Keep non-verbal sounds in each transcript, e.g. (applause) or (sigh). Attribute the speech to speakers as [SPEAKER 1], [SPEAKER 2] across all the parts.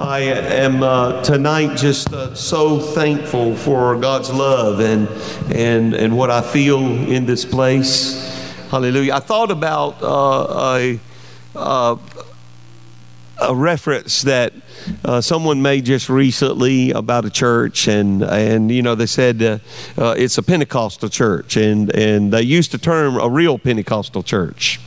[SPEAKER 1] I am uh, tonight just uh, so thankful for God's love and, and, and what I feel in this place. Hallelujah. I thought about uh, a, uh, a reference that uh, someone made just recently about a church, and and you know they said uh, it's a Pentecostal church, and and they used the term a real Pentecostal church.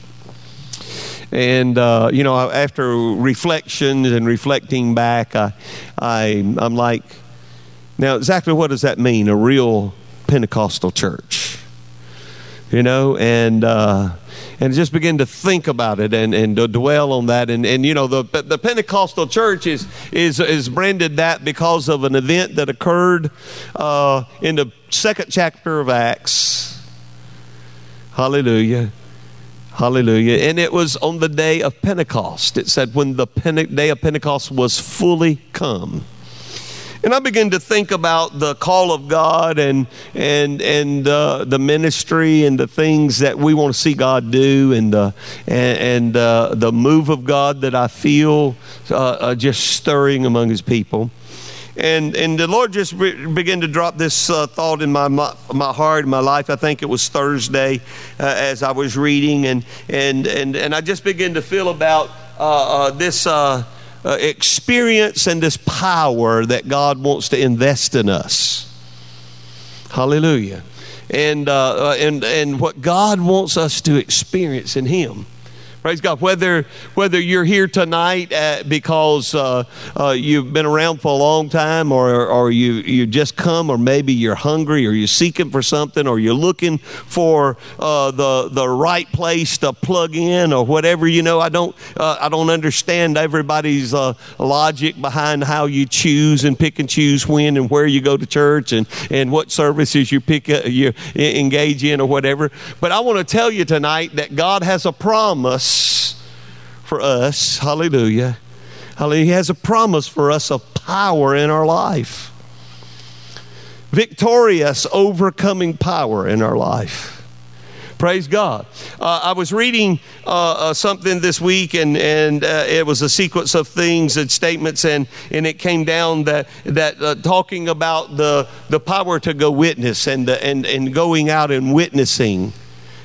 [SPEAKER 1] And uh, you know, after reflections and reflecting back, I, I I'm like, now exactly what does that mean? A real Pentecostal church, you know, and. Uh, and just begin to think about it and, and dwell on that. And, and you know, the, the Pentecostal church is, is, is branded that because of an event that occurred uh, in the second chapter of Acts. Hallelujah. Hallelujah. And it was on the day of Pentecost. It said, when the day of Pentecost was fully come. And I began to think about the call of God and and and uh, the ministry and the things that we want to see God do and the and, and uh, the move of God that I feel uh, uh just stirring among His people. And, and the Lord just re- began to drop this uh, thought in my, my, my heart, my life. I think it was Thursday uh, as I was reading, and, and, and, and I just began to feel about uh, uh this uh, uh, experience and this power that God wants to invest in us. Hallelujah. And, and, and what God wants us to experience in Him. Praise God. Whether whether you're here tonight uh, because uh, uh, you've been around for a long time, or or you you just come, or maybe you're hungry, or you're seeking for something, or you're looking for uh, the the right place to plug in, or whatever. You know, I don't uh, I don't understand everybody's uh, logic behind how you choose and pick and choose when and where you go to church and and what services you pick you engage in or whatever. But I want to tell you tonight that God has a promise for us. Hallelujah. Hallelujah. He has a promise for us of power in our life. Victorious, overcoming power in our life. Praise God. Uh, I was reading uh, uh, something this week, and, and uh, it was a sequence of things and statements, and, and it came down that, that uh, talking about the, the power to go witness and, the, and, and going out and witnessing.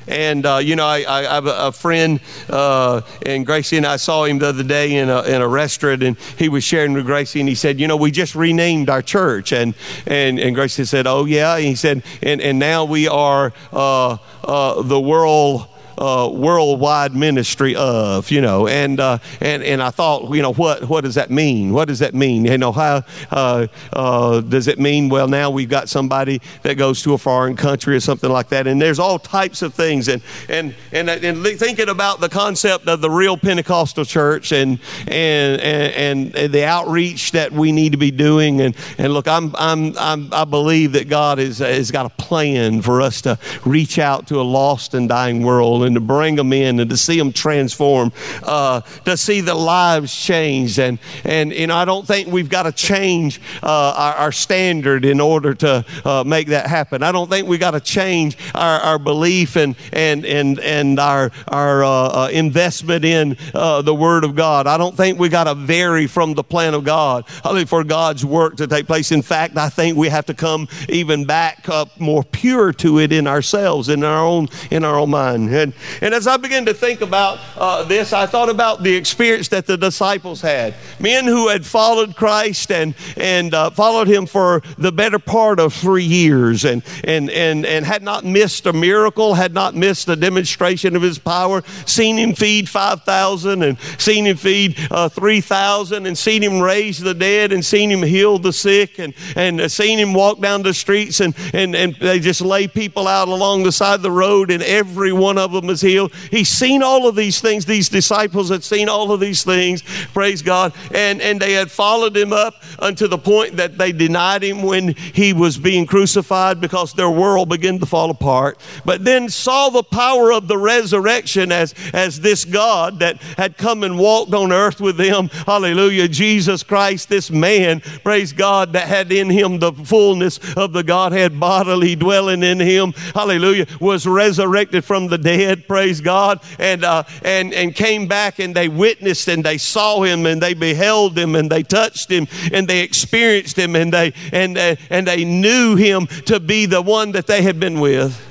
[SPEAKER 1] And, uh, you know, I, I, have a, friend, uh, and Gracie and I saw him the other day in a, in a restaurant, and he was sharing with Gracie, and he said, You know, we just renamed our church. And, and, and Gracie said, Oh, yeah. And he said, And, and now we are uh, uh the world uh, worldwide ministry of, you know, and, uh, and, and I thought, you know, what, what does that mean? What does that mean? You know, how uh, uh, does it mean, well, now we've got somebody that goes to a foreign country or something like that? And there's all types of things. And, and, and, and thinking about the concept of the real Pentecostal church and, and, and, and the outreach that we need to be doing. And, and look, I'm, I'm, I'm, I believe that God has, has got a plan for us to reach out to a lost and dying world and to bring them in and to see them transform, uh, to see the lives changed. And, and, know, I don't think we've got to change uh, our, our, standard in order to uh, make that happen. I don't think we've got to change our, our belief and, and, and, and our, our uh, uh, investment in uh, the Word of God. I don't think we've got to vary from the plan of God for God's work to take place. In fact, I think we have to come even back up more pure to it in ourselves, in our own, in our own mind. And, and as I began to think about uh, this, I thought about the experience that the disciples had. Men who had followed Christ and, and uh, followed him for the better part of three years and, and, and, and had not missed a miracle, had not missed a demonstration of his power, seen him feed 5,000 and seen him feed uh, 3,000 and seen him raise the dead and seen him heal the sick and, and uh, seen him walk down the streets and, and, and they just lay people out along the side of the road and every one of them is healed. He's seen all of these things. These disciples had seen all of these things. Praise God. And, and they had followed him up unto the point that they denied him when he was being crucified because their world began to fall apart. But then saw the power of the resurrection as, as this God that had come and walked on earth with them. Hallelujah. Jesus Christ, this man, praise God, that had in him the fullness of the Godhead bodily dwelling in him. Hallelujah. Was resurrected from the dead dead, praise God, and, uh, and, and came back and they witnessed and they saw him and they beheld him and they touched him and they experienced him and they, and, uh, and they knew him to be the one that they had been with.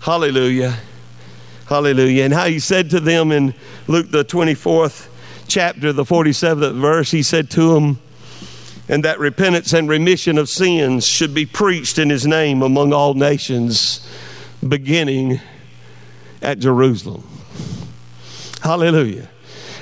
[SPEAKER 1] Hallelujah. Hallelujah. And how he said to them in Luke, the 24th chapter, the 47th verse, he said to them, and that repentance and remission of sins should be preached in his name among all nations, beginning at Jerusalem. Hallelujah.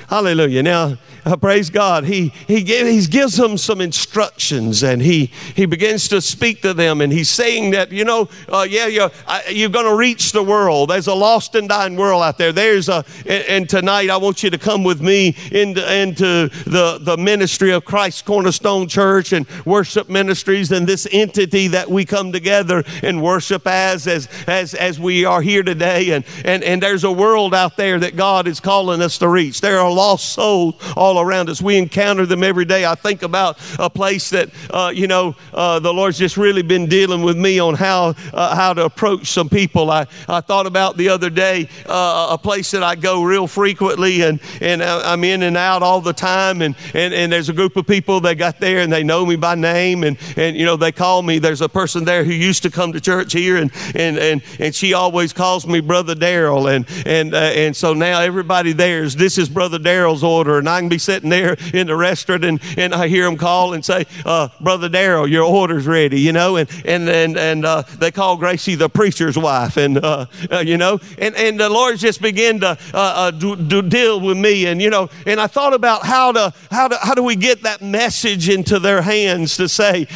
[SPEAKER 1] Hallelujah. Now, uh, praise God, he, he, gave, he gives them some instructions and he, he begins to speak to them and he's saying that, you know, uh, yeah, you're, you're going to reach the world. There's a lost and dying world out there. There's a, and, and tonight I want you to come with me into, into the, the ministry of Christ Cornerstone Church and worship ministries and this entity that we come together and worship as, as, as, as we are here today. And, and, and there's a world out there that God is calling us to reach. There are lost souls all around us. We encounter them every day. I think about a place that, uh, you know, uh, the Lord's just really been dealing with me on how, uh, how to approach some people. I, I thought about the other day uh, a place that I go real frequently and, and I'm in and out all the time. And, and, and there's a group of people that got there and they know me by name. And, and, you know, they call me. There's a person there who used to come to church here and, and, and, and she always calls me Brother Daryl. And, and, uh, and so now everybody there's, this is Brother Daryl's order. And I can be sitting there in the restaurant and, and I hear them call and say, uh, Brother Daryl, your order's ready, you know, and, and, and, and uh, they call Gracie the preacher's wife and, uh, uh you know, and, and the Lord just began to, uh, uh, do, do deal with me and, you know, and I thought about how to, how to, how do we get that message into their hands to say,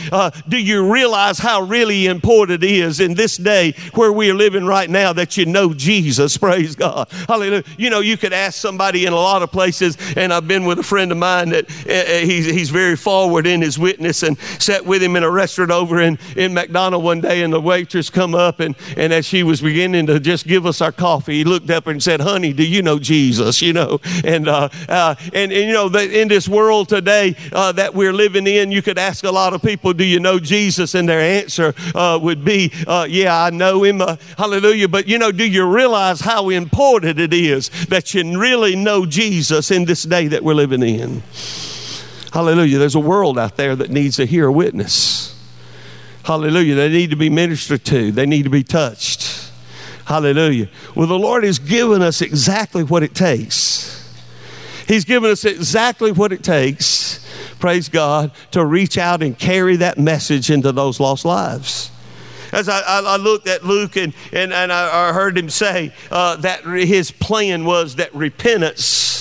[SPEAKER 1] do you realize how really important it is in this day where we are living right now that you know Jesus, (laughs) praise God. Hallelujah. You know, you could ask somebody in a lot of places, and I've been with a friend of mine that uh, he's, he's very forward in his witness and sat with him in a restaurant over in, in McDonald one day and the waitress come up and, and as she was beginning to just give us our coffee, he looked up and said, honey, do you know Jesus? You know, and, uh, uh, and, and, you know, that in this world today uh, that we're living in, you could ask a lot of people, do you know Jesus? And their answer uh, would be, uh, yeah, I know him. hallelujah. But you know, do you realize how important it is that you really know Jesus in this day that we're living in? Hallelujah. There's a world out there that needs to hear a witness. Hallelujah. They need to be ministered to, they need to be touched. Hallelujah. Well, the Lord has given us exactly what it takes. He's given us exactly what it takes, praise God, to reach out and carry that message into those lost lives as I, I, looked at Luke and, and, and I, heard him say uh, that his plan was that repentance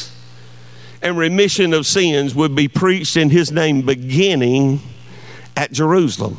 [SPEAKER 1] and remission of sins would be preached in his name beginning at Jerusalem.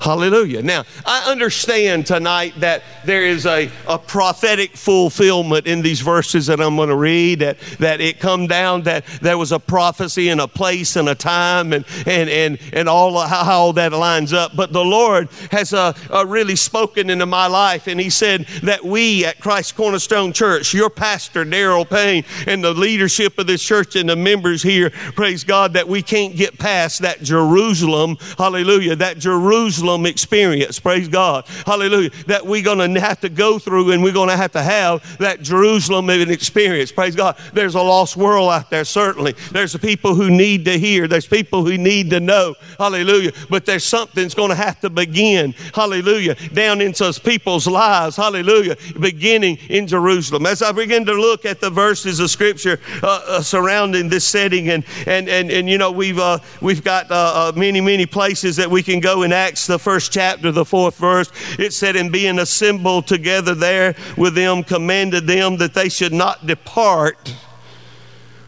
[SPEAKER 1] Hallelujah. Now, I understand tonight that there is a, a prophetic fulfillment in these verses that I'm going to read, that, that it come down that there was a prophecy and a place and a time and, and, and, and all how, how that lines up. But the Lord has uh, uh, really spoken into my life, and He said that we at Christ Cornerstone Church, your pastor, Daryl Payne, and the leadership of this church and the members here, praise God, that we can't get past that Jerusalem, hallelujah, that Jerusalem Jerusalem experience. Praise God. Hallelujah. That we're going to have to go through and we're going to have to have that Jerusalem experience. Praise God. There's a lost world out there, certainly. There's people who need to hear. There's people who need to know. Hallelujah. But there's something that's going to have to begin. Hallelujah. Down into people's lives. Hallelujah. Beginning in Jerusalem. As I begin to look at the verses of Scripture uh, uh, surrounding this setting, and, and, and, and you know, we've, uh, we've got uh, uh, many, many places that we can go in Acts, the first chapter, the fourth verse, it said, And being assembled together there with them, commanded them that they should not depart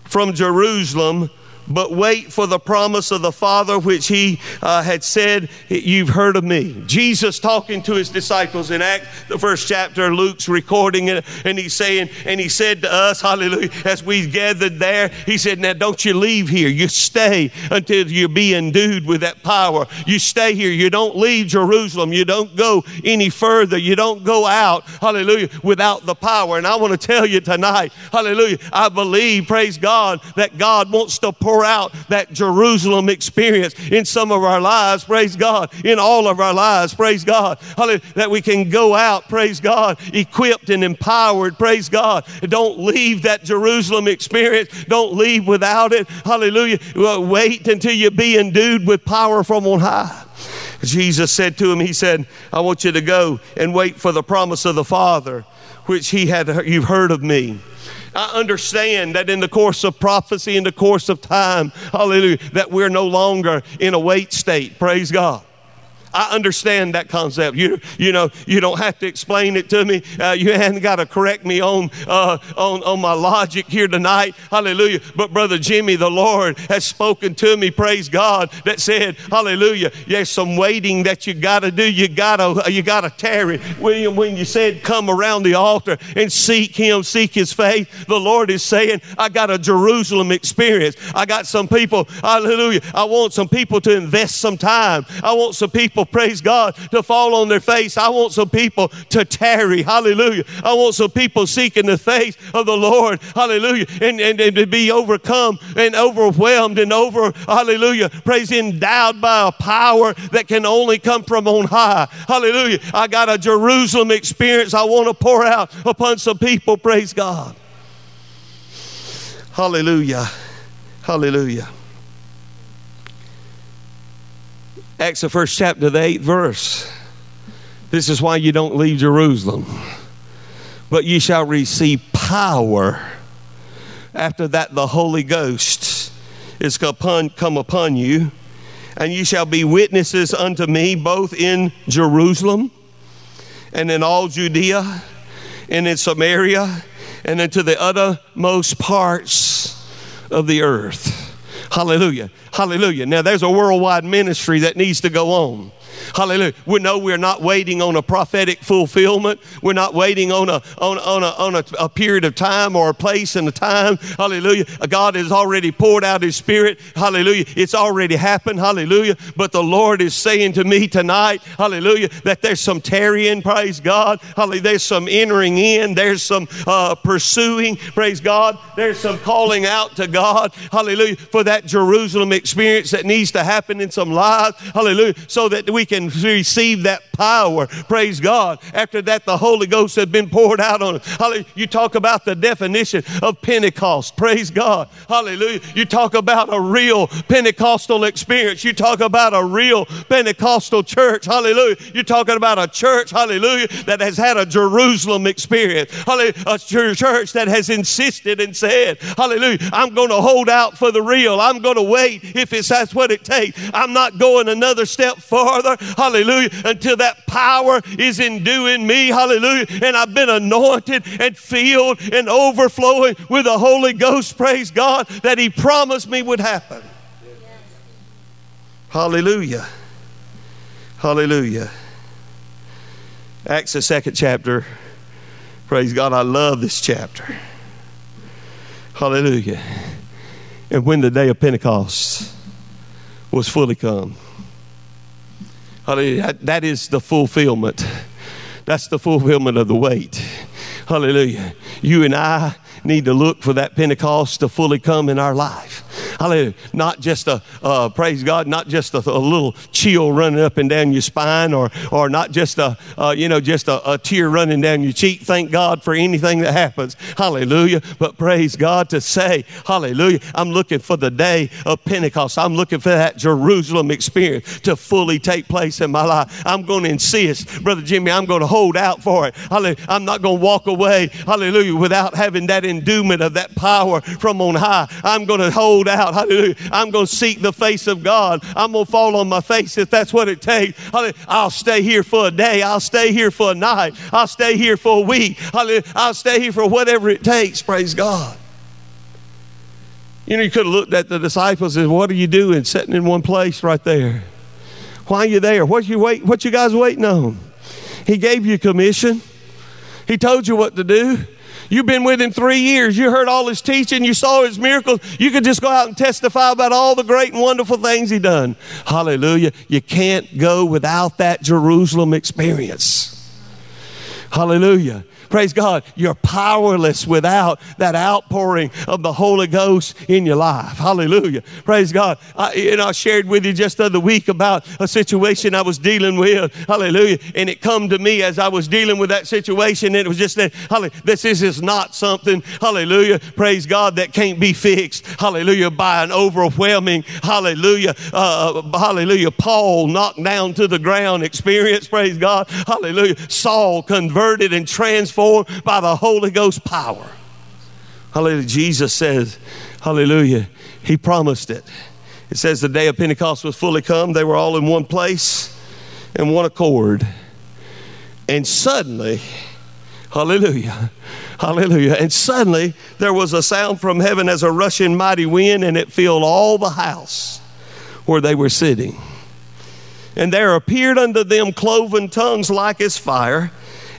[SPEAKER 1] from Jerusalem but wait for the promise of the Father, which he uh, had said, You've heard of me. Jesus talking to his disciples in Acts, the first chapter, Luke's recording it, and he's saying, and he said to us, Hallelujah, as we gathered there, he said, Now don't you leave here. You stay until you be endued with that power. You stay here. You don't leave Jerusalem. You don't go any further. You don't go out, hallelujah, without the power. And I want to tell you tonight, hallelujah, I believe, praise God, that God wants to pour out that Jerusalem experience in some of our lives, praise God, in all of our lives, praise God. That we can go out, praise God, equipped and empowered, praise God. Don't leave that Jerusalem experience. Don't leave without it. Hallelujah. Wait until you be endued with power from on high. Jesus said to him, He said, I want you to go and wait for the promise of the Father, which he had you've heard of me. I understand that in the course of prophecy, in the course of time, hallelujah, that we're no longer in a wait state. Praise God. I understand that concept. You, you know, you don't have to explain it to me. Uh, you haven't got to correct me on, uh, on, on my logic here tonight. Hallelujah. But Brother Jimmy, the Lord has spoken to me, praise God, that said, hallelujah, there's some waiting that you got to do. You got to, you got to tarry. William, when you said come around the altar and seek Him, seek His faith, the Lord is saying, I got a Jerusalem experience. I got some people, hallelujah, I want some people to invest some time. I want some people people, praise God, to fall on their face. I want some people to tarry. Hallelujah. I want some people seeking the face of the Lord. Hallelujah. And, and, and to be overcome and overwhelmed and over, hallelujah, praise, endowed by a power that can only come from on high. Hallelujah. I got a Jerusalem experience I want to pour out upon some people. Praise God. Hallelujah. Hallelujah. Acts, the first chapter, the eighth verse. This is why you don't leave Jerusalem. But ye shall receive power. After that, the Holy Ghost is come upon you, and ye shall be witnesses unto me both in Jerusalem and in all Judea and in Samaria and into the uttermost parts of the earth. Hallelujah. Hallelujah. Now, there's a worldwide ministry that needs to go on. Hallelujah. We know we're not waiting on a prophetic fulfillment. We're not waiting on a on, on, a, on a, a period of time or a place and a time. Hallelujah. God has already poured out his spirit. Hallelujah. It's already happened. Hallelujah. But the Lord is saying to me tonight, hallelujah, that there's some tarrying, praise God. Hallelujah. There's some entering in. There's some uh, pursuing, praise God. There's some calling out to God. Hallelujah. For that Jerusalem experience that needs to happen in some lives. Hallelujah. So that we can receive that power. Praise God. After that, the Holy Ghost had been poured out on. Hallelujah. You talk about the definition of Pentecost. Praise God. Hallelujah. You talk about a real Pentecostal experience. You talk about a real Pentecostal church. Hallelujah. You're talking about a church, hallelujah, that has had a Jerusalem experience. Hallelujah. A church that has insisted and said, hallelujah, I'm going to hold out for the real. I'm going to wait if it's that's what it takes. I'm not going another step farther hallelujah, until that power is enduing me, hallelujah, and I've been anointed and filled and overflowing with the Holy Ghost, praise God, that He promised me would happen. Hallelujah. Hallelujah. Acts, the second chapter. Praise God, I love this chapter. Hallelujah. And when the day of Pentecost was fully come, Hallelujah. That is the fulfillment. That's the fulfillment of the wait. Hallelujah. You and I need to look for that Pentecost to fully come in our life. Hallelujah. Not just a, uh, praise God, not just a, a, little chill running up and down your spine or, or not just a, uh, you know, just a, a, tear running down your cheek. Thank God for anything that happens. Hallelujah. But praise God to say, hallelujah, I'm looking for the day of Pentecost. I'm looking for that Jerusalem experience to fully take place in my life. I'm going to insist, Brother Jimmy, I'm going to hold out for it. Hallelujah. I'm not going to walk away, hallelujah, without having that endowment of that power from on high. I'm going to hold out. Hallelujah. I'm going to seek the face of God. I'm going to fall on my face if that's what it takes. Hallelujah. I'll stay here for a day. I'll stay here for a night. I'll stay here for a week. Hallelujah. I'll stay here for whatever it takes. Praise God. You know, you could have looked at the disciples and what are you doing sitting in one place right there? Why are you there? What you wait? What you guys waiting on? He gave you commission. He told you what to do. You've been with him three years. You heard all his teaching. You saw his miracles. You could just go out and testify about all the great and wonderful things he done. Hallelujah. You can't go without that Jerusalem experience. Hallelujah. Praise God. You're powerless without that outpouring of the Holy Ghost in your life. Hallelujah. Praise God. I, you know, I shared with you just the other week about a situation I was dealing with. Hallelujah. And it come to me as I was dealing with that situation. And it was just that, this is, is not something, hallelujah, praise God, that can't be fixed. Hallelujah. By an overwhelming, hallelujah, uh, hallelujah, Paul knocked down to the ground experience. Praise God. Hallelujah. Saul converted and transformed by the Holy Ghost power. Hallelujah. Jesus says, Hallelujah. He promised it. It says the day of Pentecost was fully come. They were all in one place and one accord. And suddenly, hallelujah, hallelujah. And suddenly there was a sound from heaven as a rushing mighty wind, and it filled all the house where they were sitting. And there appeared unto them cloven tongues like as fire,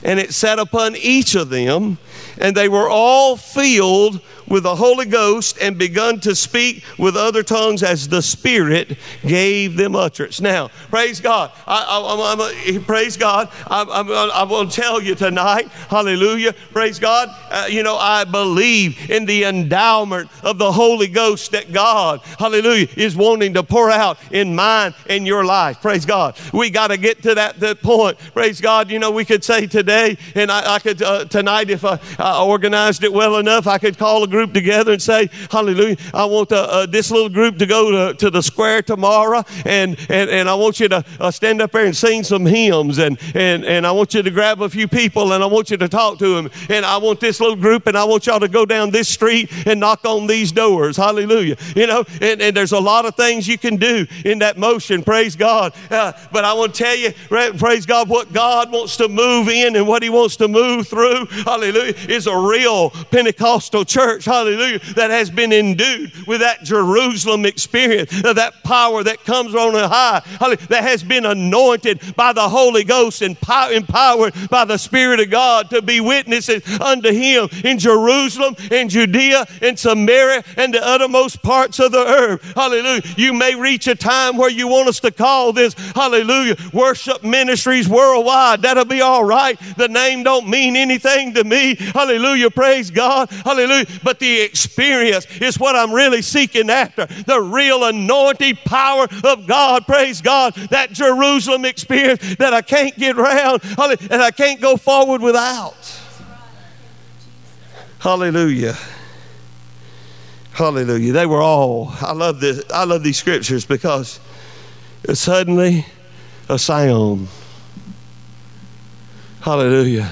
[SPEAKER 1] and it sat upon each of them, and they were all filled with the Holy Ghost and begun to speak with other tongues as the Spirit gave them utterance. Now, praise God. I, I, I, praise God. I'm, I'm, I'm going to tell you tonight, hallelujah. Praise God. Uh, you know, I believe in the endowment of the Holy Ghost that God, hallelujah, is wanting to pour out in mine and your life. Praise God. We got to get to that, that point. Praise God. You know, we could say today, and I, could uh, tonight, if I, I organized it well enough, I could call a group together and say, Hallelujah, I want the, uh, this little group to go to, to the square tomorrow, and, and, and I want you to uh, stand up there and sing some hymns, and, and, and I want you to grab a few people, and I want you to talk to them, and I want this little group, and I want y'all to go down this street and knock on these doors. Hallelujah. You know, and, and there's a lot of things you can do in that motion. Praise God. Uh, but I want to tell you, praise God, what God wants to move in and what He wants to move through, hallelujah, is a real Pentecostal church. Hallelujah hallelujah, that has been endued with that Jerusalem experience, uh, that power that comes on high, that has been anointed by the Holy Ghost and empowered by the Spirit of God to be witnesses unto Him in Jerusalem, in Judea, in Samaria, and the uttermost parts of the earth. Hallelujah. You may reach a time where you want us to call this, hallelujah, worship ministries worldwide. That'll be all right. The name don't mean anything to me. Hallelujah. Praise God. Hallelujah. But the experience is what I'm really seeking after. The real anointing power of God. Praise God. That Jerusalem experience that I can't get around and I can't go forward without. Hallelujah. Hallelujah. They were all, I love this, I love these scriptures because suddenly a sound. Hallelujah.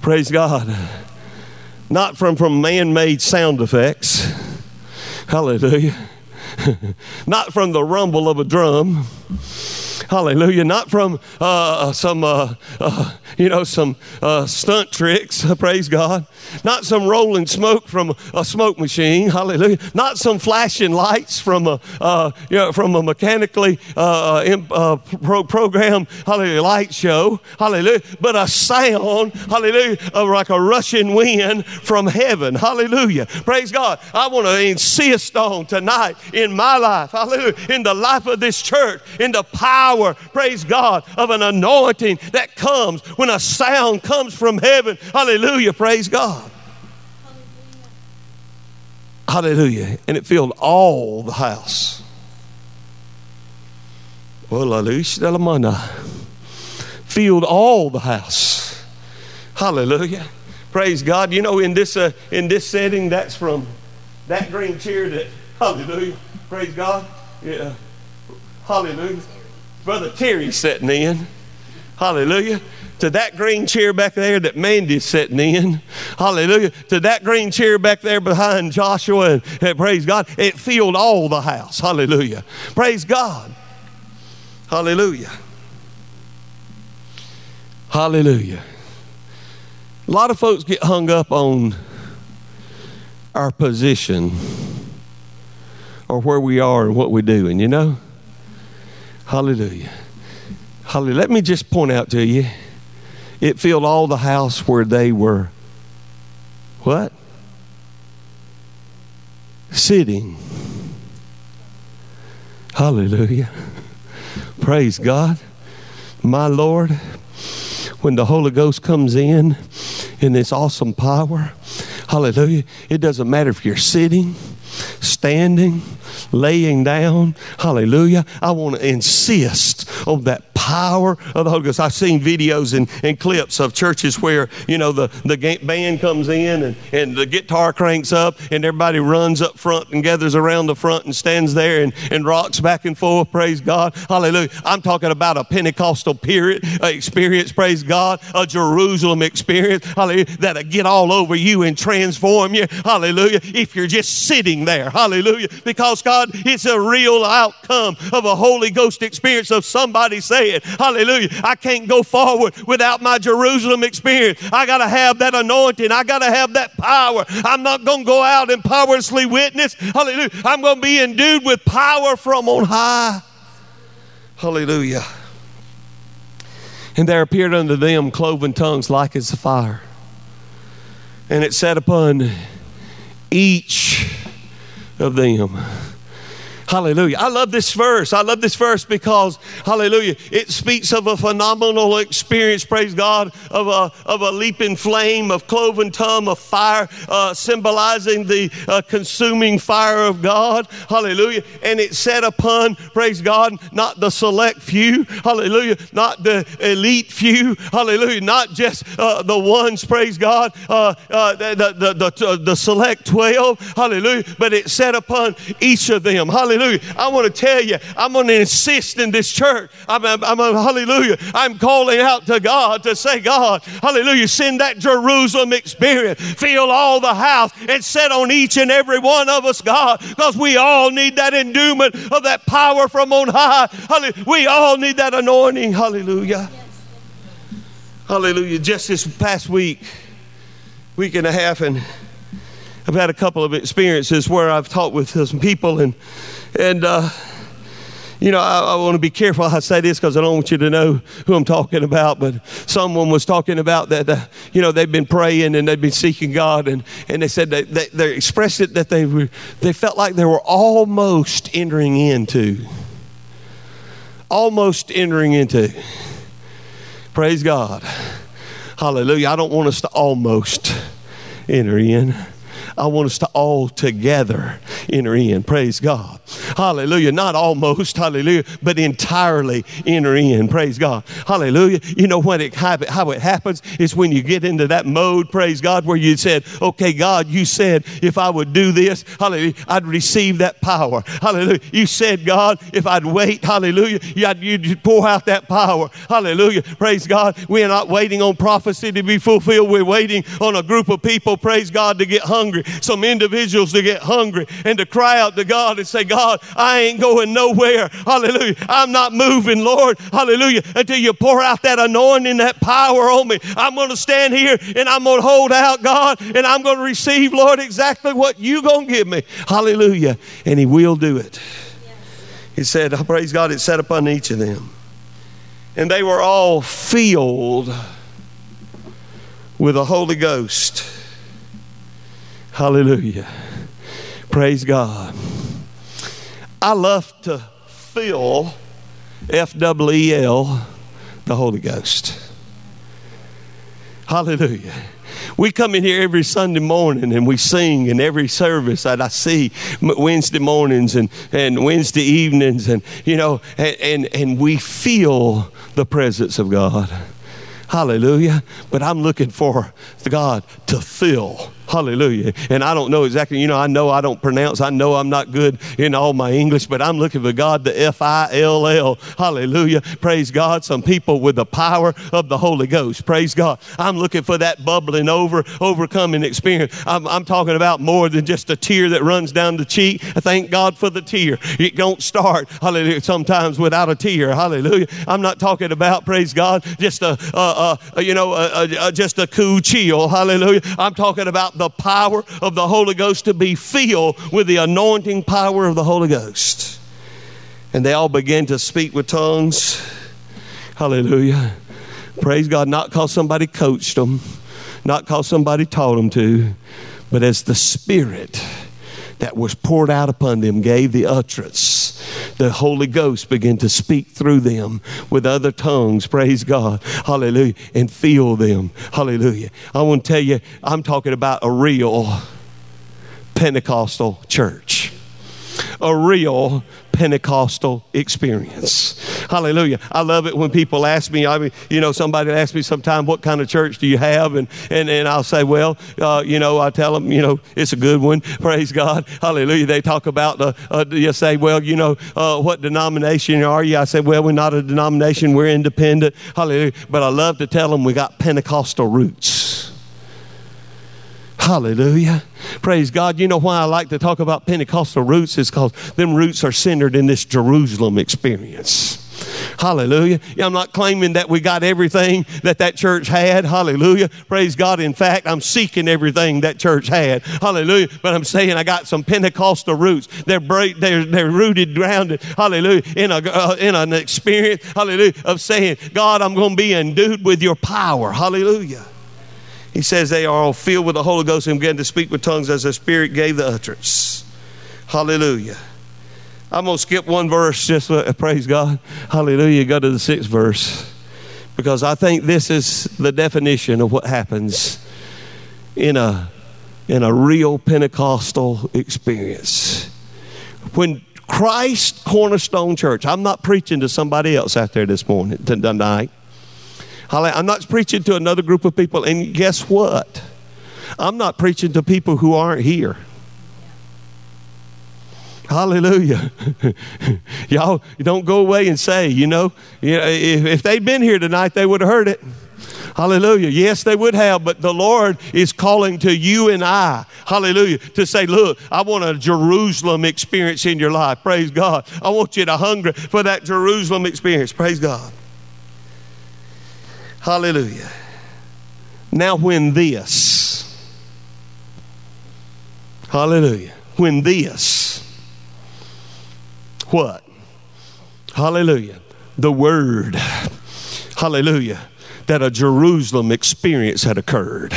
[SPEAKER 1] Praise God not from, from man made sound effects. Hallelujah. (laughs) not from the rumble of a drum. Hallelujah. Not from uh, some, uh, uh, you know, some uh, stunt tricks. (laughs) Praise God. Not some rolling smoke from a smoke machine. Hallelujah. Not some flashing lights from a, uh, you know, from a mechanically uh, pro- program, hallelujah, light show. Hallelujah. But a sound, hallelujah, of like a rushing wind from heaven. Hallelujah. Praise God. I want to insist on tonight in my life, hallelujah, in the life of this church, in the power power, praise God, of an anointing that comes when a sound comes from heaven. Hallelujah, praise God. Hallelujah. And it filled all the house. Filled all the house. Hallelujah. Praise God. You know, in this uh, in this setting, that's from that green chair that hallelujah. Praise God. Yeah. Hallelujah. Brother Terry sitting in. Hallelujah. To that green chair back there that Mandy's sitting in. Hallelujah. To that green chair back there behind Joshua. And, and praise God. It filled all the house. Hallelujah. Praise God. Hallelujah. Hallelujah. A lot of folks get hung up on our position or where we are and what we do, and you know? Hallelujah. Hallelujah. Let me just point out to you it filled all the house where they were what? Sitting. Hallelujah. Praise God. My Lord, when the Holy Ghost comes in, in this awesome power. Hallelujah. It doesn't matter if you're sitting, standing, laying down. Hallelujah. I want to insist on that power of the Holy Ghost. I've seen videos and, and clips of churches where, you know, the, the band comes in and, and the guitar cranks up and everybody runs up front and gathers around the front and stands there and, and rocks back and forth. Praise God. Hallelujah. I'm talking about a Pentecostal period experience. Praise God. A Jerusalem experience. Hallelujah. That'll get all over you and transform you. Hallelujah. If you're just sitting there. Hallelujah. Because God, it's a real outcome of a Holy Ghost experience of somebody saying, Hallelujah. I can't go forward without my Jerusalem experience. I got to have that anointing. I got to have that power. I'm not going to go out and powerlessly witness. Hallelujah. I'm going to be endued with power from on high. Hallelujah. And there appeared unto them cloven tongues like as fire. And it sat upon each of them. Hallelujah. I love this verse. I love this verse because, hallelujah, it speaks of a phenomenal experience, praise God, of a, of a leaping flame, of cloven tongue, of fire, uh, symbolizing the uh, consuming fire of God. Hallelujah. And it set upon, praise God, not the select few. Hallelujah. Not the elite few. Hallelujah. Not just uh, the ones, praise God, uh, uh, the, the, the, the, select 12. Hallelujah. But it set upon each of them. Hallelujah. Hallelujah. I want to tell you, I'm going to insist in this church. I'm, I'm, I'm hallelujah. I'm calling out to God to say, God, hallelujah, send that Jerusalem experience. Fill all the house and set on each and every one of us, God, because we all need that endowment of that power from on high. Hallelujah. We all need that anointing. Hallelujah. Hallelujah. Just this past week, week and a half, and I've had a couple of experiences where I've talked with some people and and, uh, you know, I, I, want to be careful I say this because I don't want you to know who I'm talking about. But someone was talking about that, uh, you know, they've been praying and they've been seeking God. And, and they said they, they, they expressed it that they, were, they felt like they were almost entering into. Almost entering into. Praise God. Hallelujah. I don't want us to almost enter in. I want us to all together enter in. Praise God. Hallelujah. Not almost, hallelujah, but entirely enter in. Praise God. Hallelujah. You know what it, how it happens is when you get into that mode, praise God, where you said, okay, God, you said if I would do this, hallelujah, I'd receive that power. Hallelujah. You said, God, if I'd wait, hallelujah, you'd pour out that power. Hallelujah. Praise God. We're not waiting on prophecy to be fulfilled. We're waiting on a group of people, praise God, to get hungry. Some individuals to get hungry and to cry out to God and say, God, I ain't going nowhere. Hallelujah. I'm not moving, Lord. Hallelujah. Until you pour out that anointing, that power on me. I'm going to stand here and I'm going to hold out, God, and I'm going to receive, Lord, exactly what You're going to give me. Hallelujah. And He will do it. He said, Praise God, it set upon each of them. And they were all filled with the Holy Ghost. Hallelujah. Praise God. I love to feel F W E L, the Holy Ghost. Hallelujah. We come in here every Sunday morning and we sing in every service that I see Wednesday mornings and, and Wednesday evenings and you know and, and, and we feel the presence of God. Hallelujah. But I'm looking for God to fill Hallelujah. And I don't know exactly, you know, I know I don't pronounce, I know I'm not good in all my English, but I'm looking for God, the F I L L. Hallelujah. Praise God. Some people with the power of the Holy Ghost. Praise God. I'm looking for that bubbling over, overcoming experience. I'm, I'm talking about more than just a tear that runs down the cheek. Thank God for the tear. It don't start, hallelujah, sometimes without a tear. Hallelujah. I'm not talking about, praise God, just a, a, a you know, a, just a cool chill. Hallelujah. I'm talking about the power of the Holy Ghost to be filled with the anointing power of the Holy Ghost. And they all began to speak with tongues. Hallelujah. Praise God. Not because somebody coached them, not because somebody taught them to, but as the Spirit that was poured out upon them gave the utterance the Holy Ghost begin to speak through them with other tongues. Praise God. Hallelujah. And fill them. Hallelujah. I want to tell you, I'm talking about a real Pentecostal church. A real Pentecostal experience. Hallelujah. I love it when people ask me, I mean, you know, somebody asks me sometime, what kind of church do you have? And, and, and I'll say, well, uh, you know, I tell them, you know, it's a good one. (laughs) Praise God. Hallelujah. They talk about the, uh, you say, well, you know, uh, what denomination are you? I say, well, we're not a denomination. We're independent. Hallelujah. But I love to tell them we got Pentecostal roots. Hallelujah. Praise God. You know why I like to talk about Pentecostal roots is because them roots are centered in this Jerusalem experience. Hallelujah. I'm not claiming that we got everything that that church had. Hallelujah. Praise God. In fact, I'm seeking everything that church had. Hallelujah. But I'm saying I got some Pentecostal roots. They're they're, they're rooted, grounded. Hallelujah. In a uh, in an experience. Hallelujah. Of saying, God, I'm going to be endued with your power. Hallelujah. He says they are all filled with the Holy Ghost and began to speak with tongues as the Spirit gave the utterance. Hallelujah. I'm going to skip one verse, just uh, praise God. Hallelujah. Go to the sixth verse. Because I think this is the definition of what happens in a, in a real Pentecostal experience. When Christ Cornerstone Church, I'm not preaching to somebody else out there this morning, tonight. I'm not preaching to another group of people. And guess what? I'm not preaching to people who aren't here. Hallelujah. (laughs) Y'all don't go away and say, you know, if, if they'd been here tonight, they would have heard it. Hallelujah. Yes, they would have, but the Lord is calling to you and I, hallelujah, to say, Look, I want a Jerusalem experience in your life. Praise God. I want you to hunger for that Jerusalem experience. Praise God. Hallelujah. Now, when this, hallelujah, when this, what? Hallelujah. The word, hallelujah, that a Jerusalem experience had occurred.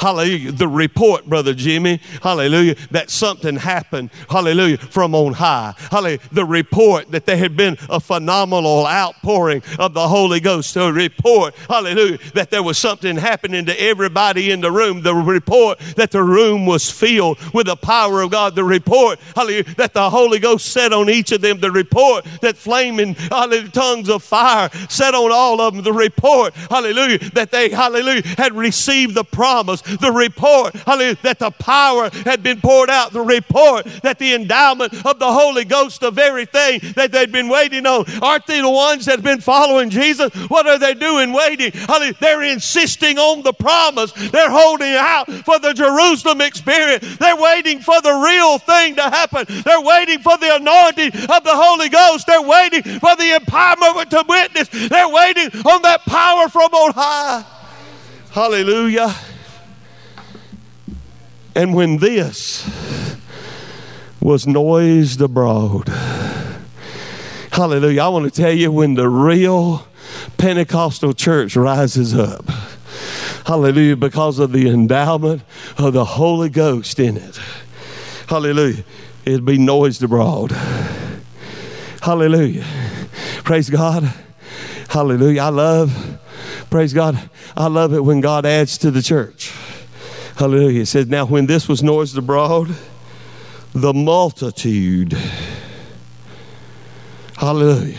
[SPEAKER 1] Hallelujah. The report, Brother Jimmy, hallelujah, that something happened, hallelujah, from on high. Hallelujah. The report that there had been a phenomenal outpouring of the Holy Ghost. The report, hallelujah, that there was something happening to everybody in the room. The report that the room was filled with the power of God. The report, hallelujah, that the Holy Ghost set on each of them. The report that flaming, hallelujah, tongues of fire set on all of them. The report, hallelujah, that they, hallelujah, had received the promise the report, hallelujah, that the power had been poured out, the report that the endowment of the Holy Ghost, the very thing that they'd been waiting on. Aren't they the ones that have been following Jesus? What are they doing waiting? Hallelujah. They're insisting on the promise. They're holding out for the Jerusalem experience. They're waiting for the real thing to happen. They're waiting for the anointing of the Holy Ghost. They're waiting for the empowerment to witness. They're waiting on that power from on high. Hallelujah. And when this was noised abroad, hallelujah, I want to tell you when the real Pentecostal church rises up, hallelujah, because of the endowment of the Holy Ghost in it, hallelujah, it'll be noised abroad. Hallelujah. Praise God. Hallelujah. I love, praise God, I love it when God adds to the church. Hallelujah. It says, Now when this was noised abroad, the multitude, hallelujah.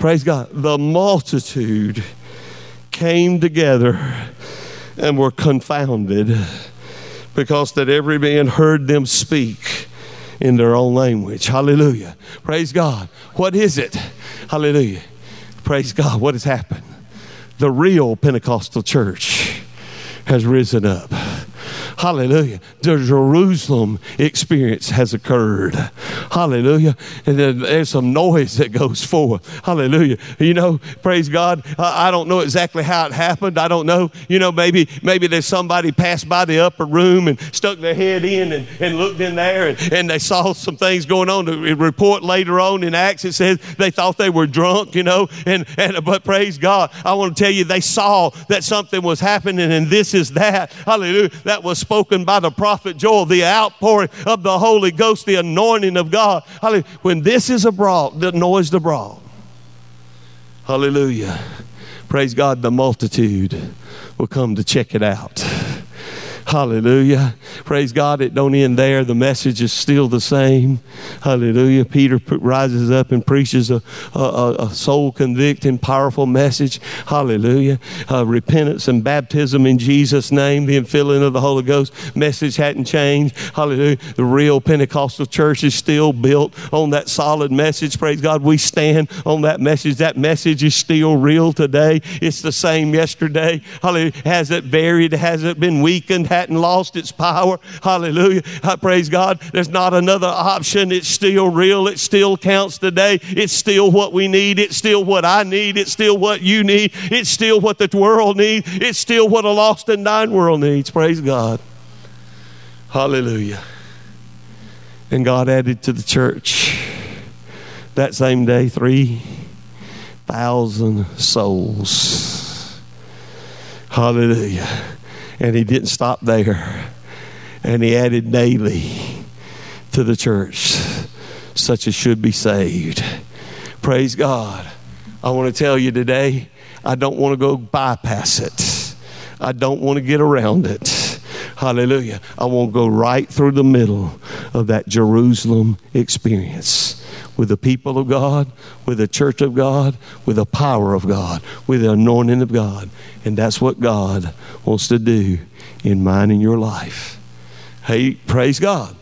[SPEAKER 1] Praise God. The multitude came together and were confounded because that every man heard them speak in their own language. Hallelujah. Praise God. What is it? Hallelujah. Praise God. What has happened? The real Pentecostal church has risen up. Hallelujah. The Jerusalem experience has occurred. Hallelujah. And then there's some noise that goes forth. Hallelujah. You know, praise God. I don't know exactly how it happened. I don't know. You know, maybe maybe there's somebody passed by the upper room and stuck their head in and, and looked in there and, and they saw some things going on. The report later on in Acts it says they thought they were drunk, you know, and, and but praise God. I want to tell you they saw that something was happening and this is that. Hallelujah. That was spoken by the prophet Joel, the outpouring of the Holy Ghost, the anointing of God. Hallelujah. When this is abroad, the noise abroad. Hallelujah. Praise God, the multitude will come to check it out. Hallelujah. Praise God. It don't end there. The message is still the same. Hallelujah. Peter rises up and preaches a, a, a soul convicting, powerful message. Hallelujah. Uh, repentance and baptism in Jesus' name, the infilling of the Holy Ghost. Message hadn't changed. Hallelujah. The real Pentecostal church is still built on that solid message. Praise God. We stand on that message. That message is still real today. It's the same yesterday. Hallelujah. Has it varied? Has it been weakened? Hadn't lost its power. Hallelujah. I praise God. There's not another option. It's still real. It still counts today. It's still what we need. It's still what I need. It's still what you need. It's still what the world needs. It's still what a lost and dying world needs. Praise God. Hallelujah. And God added to the church that same day 3,000 souls. Hallelujah. And he didn't stop there. And he added daily to the church such as should be saved. Praise God. I want to tell you today, I don't want to go bypass it. I don't want to get around it. Hallelujah. I want to go right through the middle of that Jerusalem experience with the people of God, with the church of God, with the power of God, with the anointing of God. And that's what God wants to do in mine and your life. Hey, praise God.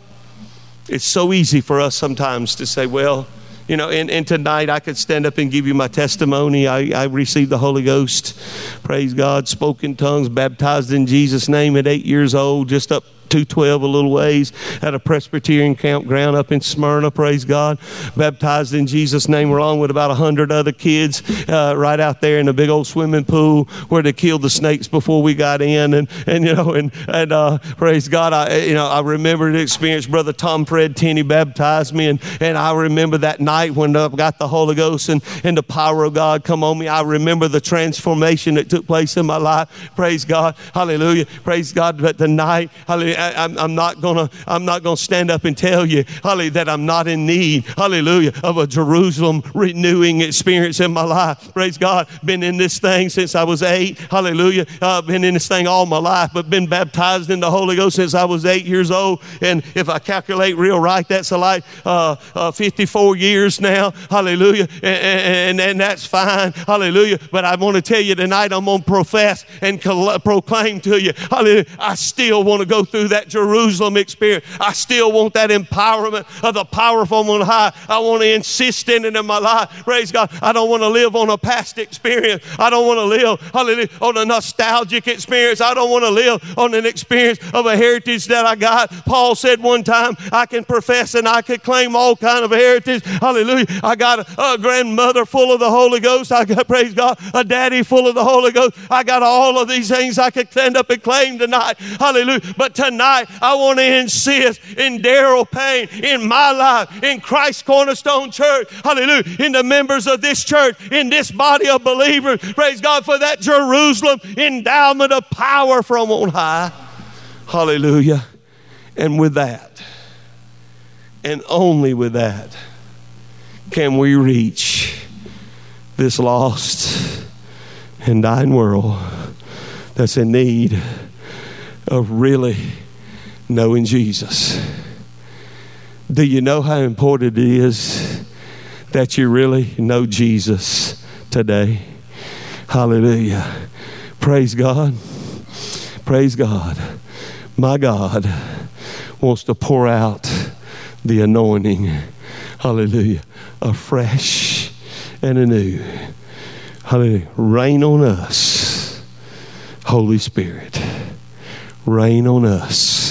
[SPEAKER 1] It's so easy for us sometimes to say, well, you know, and, and tonight I could stand up and give you my testimony. I, I received the Holy Ghost. Praise God. Spoke in tongues, baptized in Jesus' name at eight years old, just up 212 a little ways at a Presbyterian campground up in Smyrna, praise God. Baptized in Jesus' name along with about 100 other kids uh, right out there in the big old swimming pool where they killed the snakes before we got in. And, and you know, and, and uh, praise God, I, you know, I remember the experience. Brother Tom Fred Tenney baptized me. And, and I remember that night when I got the Holy Ghost and, and the power of God come on me. I remember the transformation that took place in my life. Praise God. Hallelujah. Praise God. But the night, hallelujah I, am I'm not gonna I'm not gonna stand up and tell you, hallelujah, that I'm not in need, hallelujah, of a Jerusalem renewing experience in my life. Praise God. Been in this thing since I was eight, hallelujah. Uh, been in this thing all my life, but been baptized in the Holy Ghost since I was eight years old. And if I calculate real right, that's like uh, uh, 54 years now, hallelujah. And, and, and, that's fine, hallelujah. But I want to tell you tonight, I'm to profess and proclaim to you, hallelujah, I still want to go that Jerusalem experience. I still want that empowerment of the powerful on high. I want to insist in it in my life. Praise God. I don't want to live on a past experience. I don't want to live, hallelujah, on a nostalgic experience. I don't want to live on an experience of a heritage that I got. Paul said one time, I can profess and I can claim all kind of heritage. Hallelujah. I got a, a grandmother full of the Holy Ghost. I got, praise God, a daddy full of the Holy Ghost. I got all of these things I could stand up and claim tonight. Hallelujah. But tonight, tonight, I want to insist in Daryl Payne, in my life, in Christ Cornerstone Church, hallelujah, in the members of this church, in this body of believers. Praise God for that Jerusalem endowment of power from on high. Hallelujah. And with that, and only with that, can we reach this lost and dying world that's in need of really knowing Jesus. Do you know how important it is that you really know Jesus today? Hallelujah. Praise God. Praise God. My God wants to pour out the anointing. Hallelujah. Afresh and anew. Hallelujah. Rain on us, Holy Spirit. Rain on us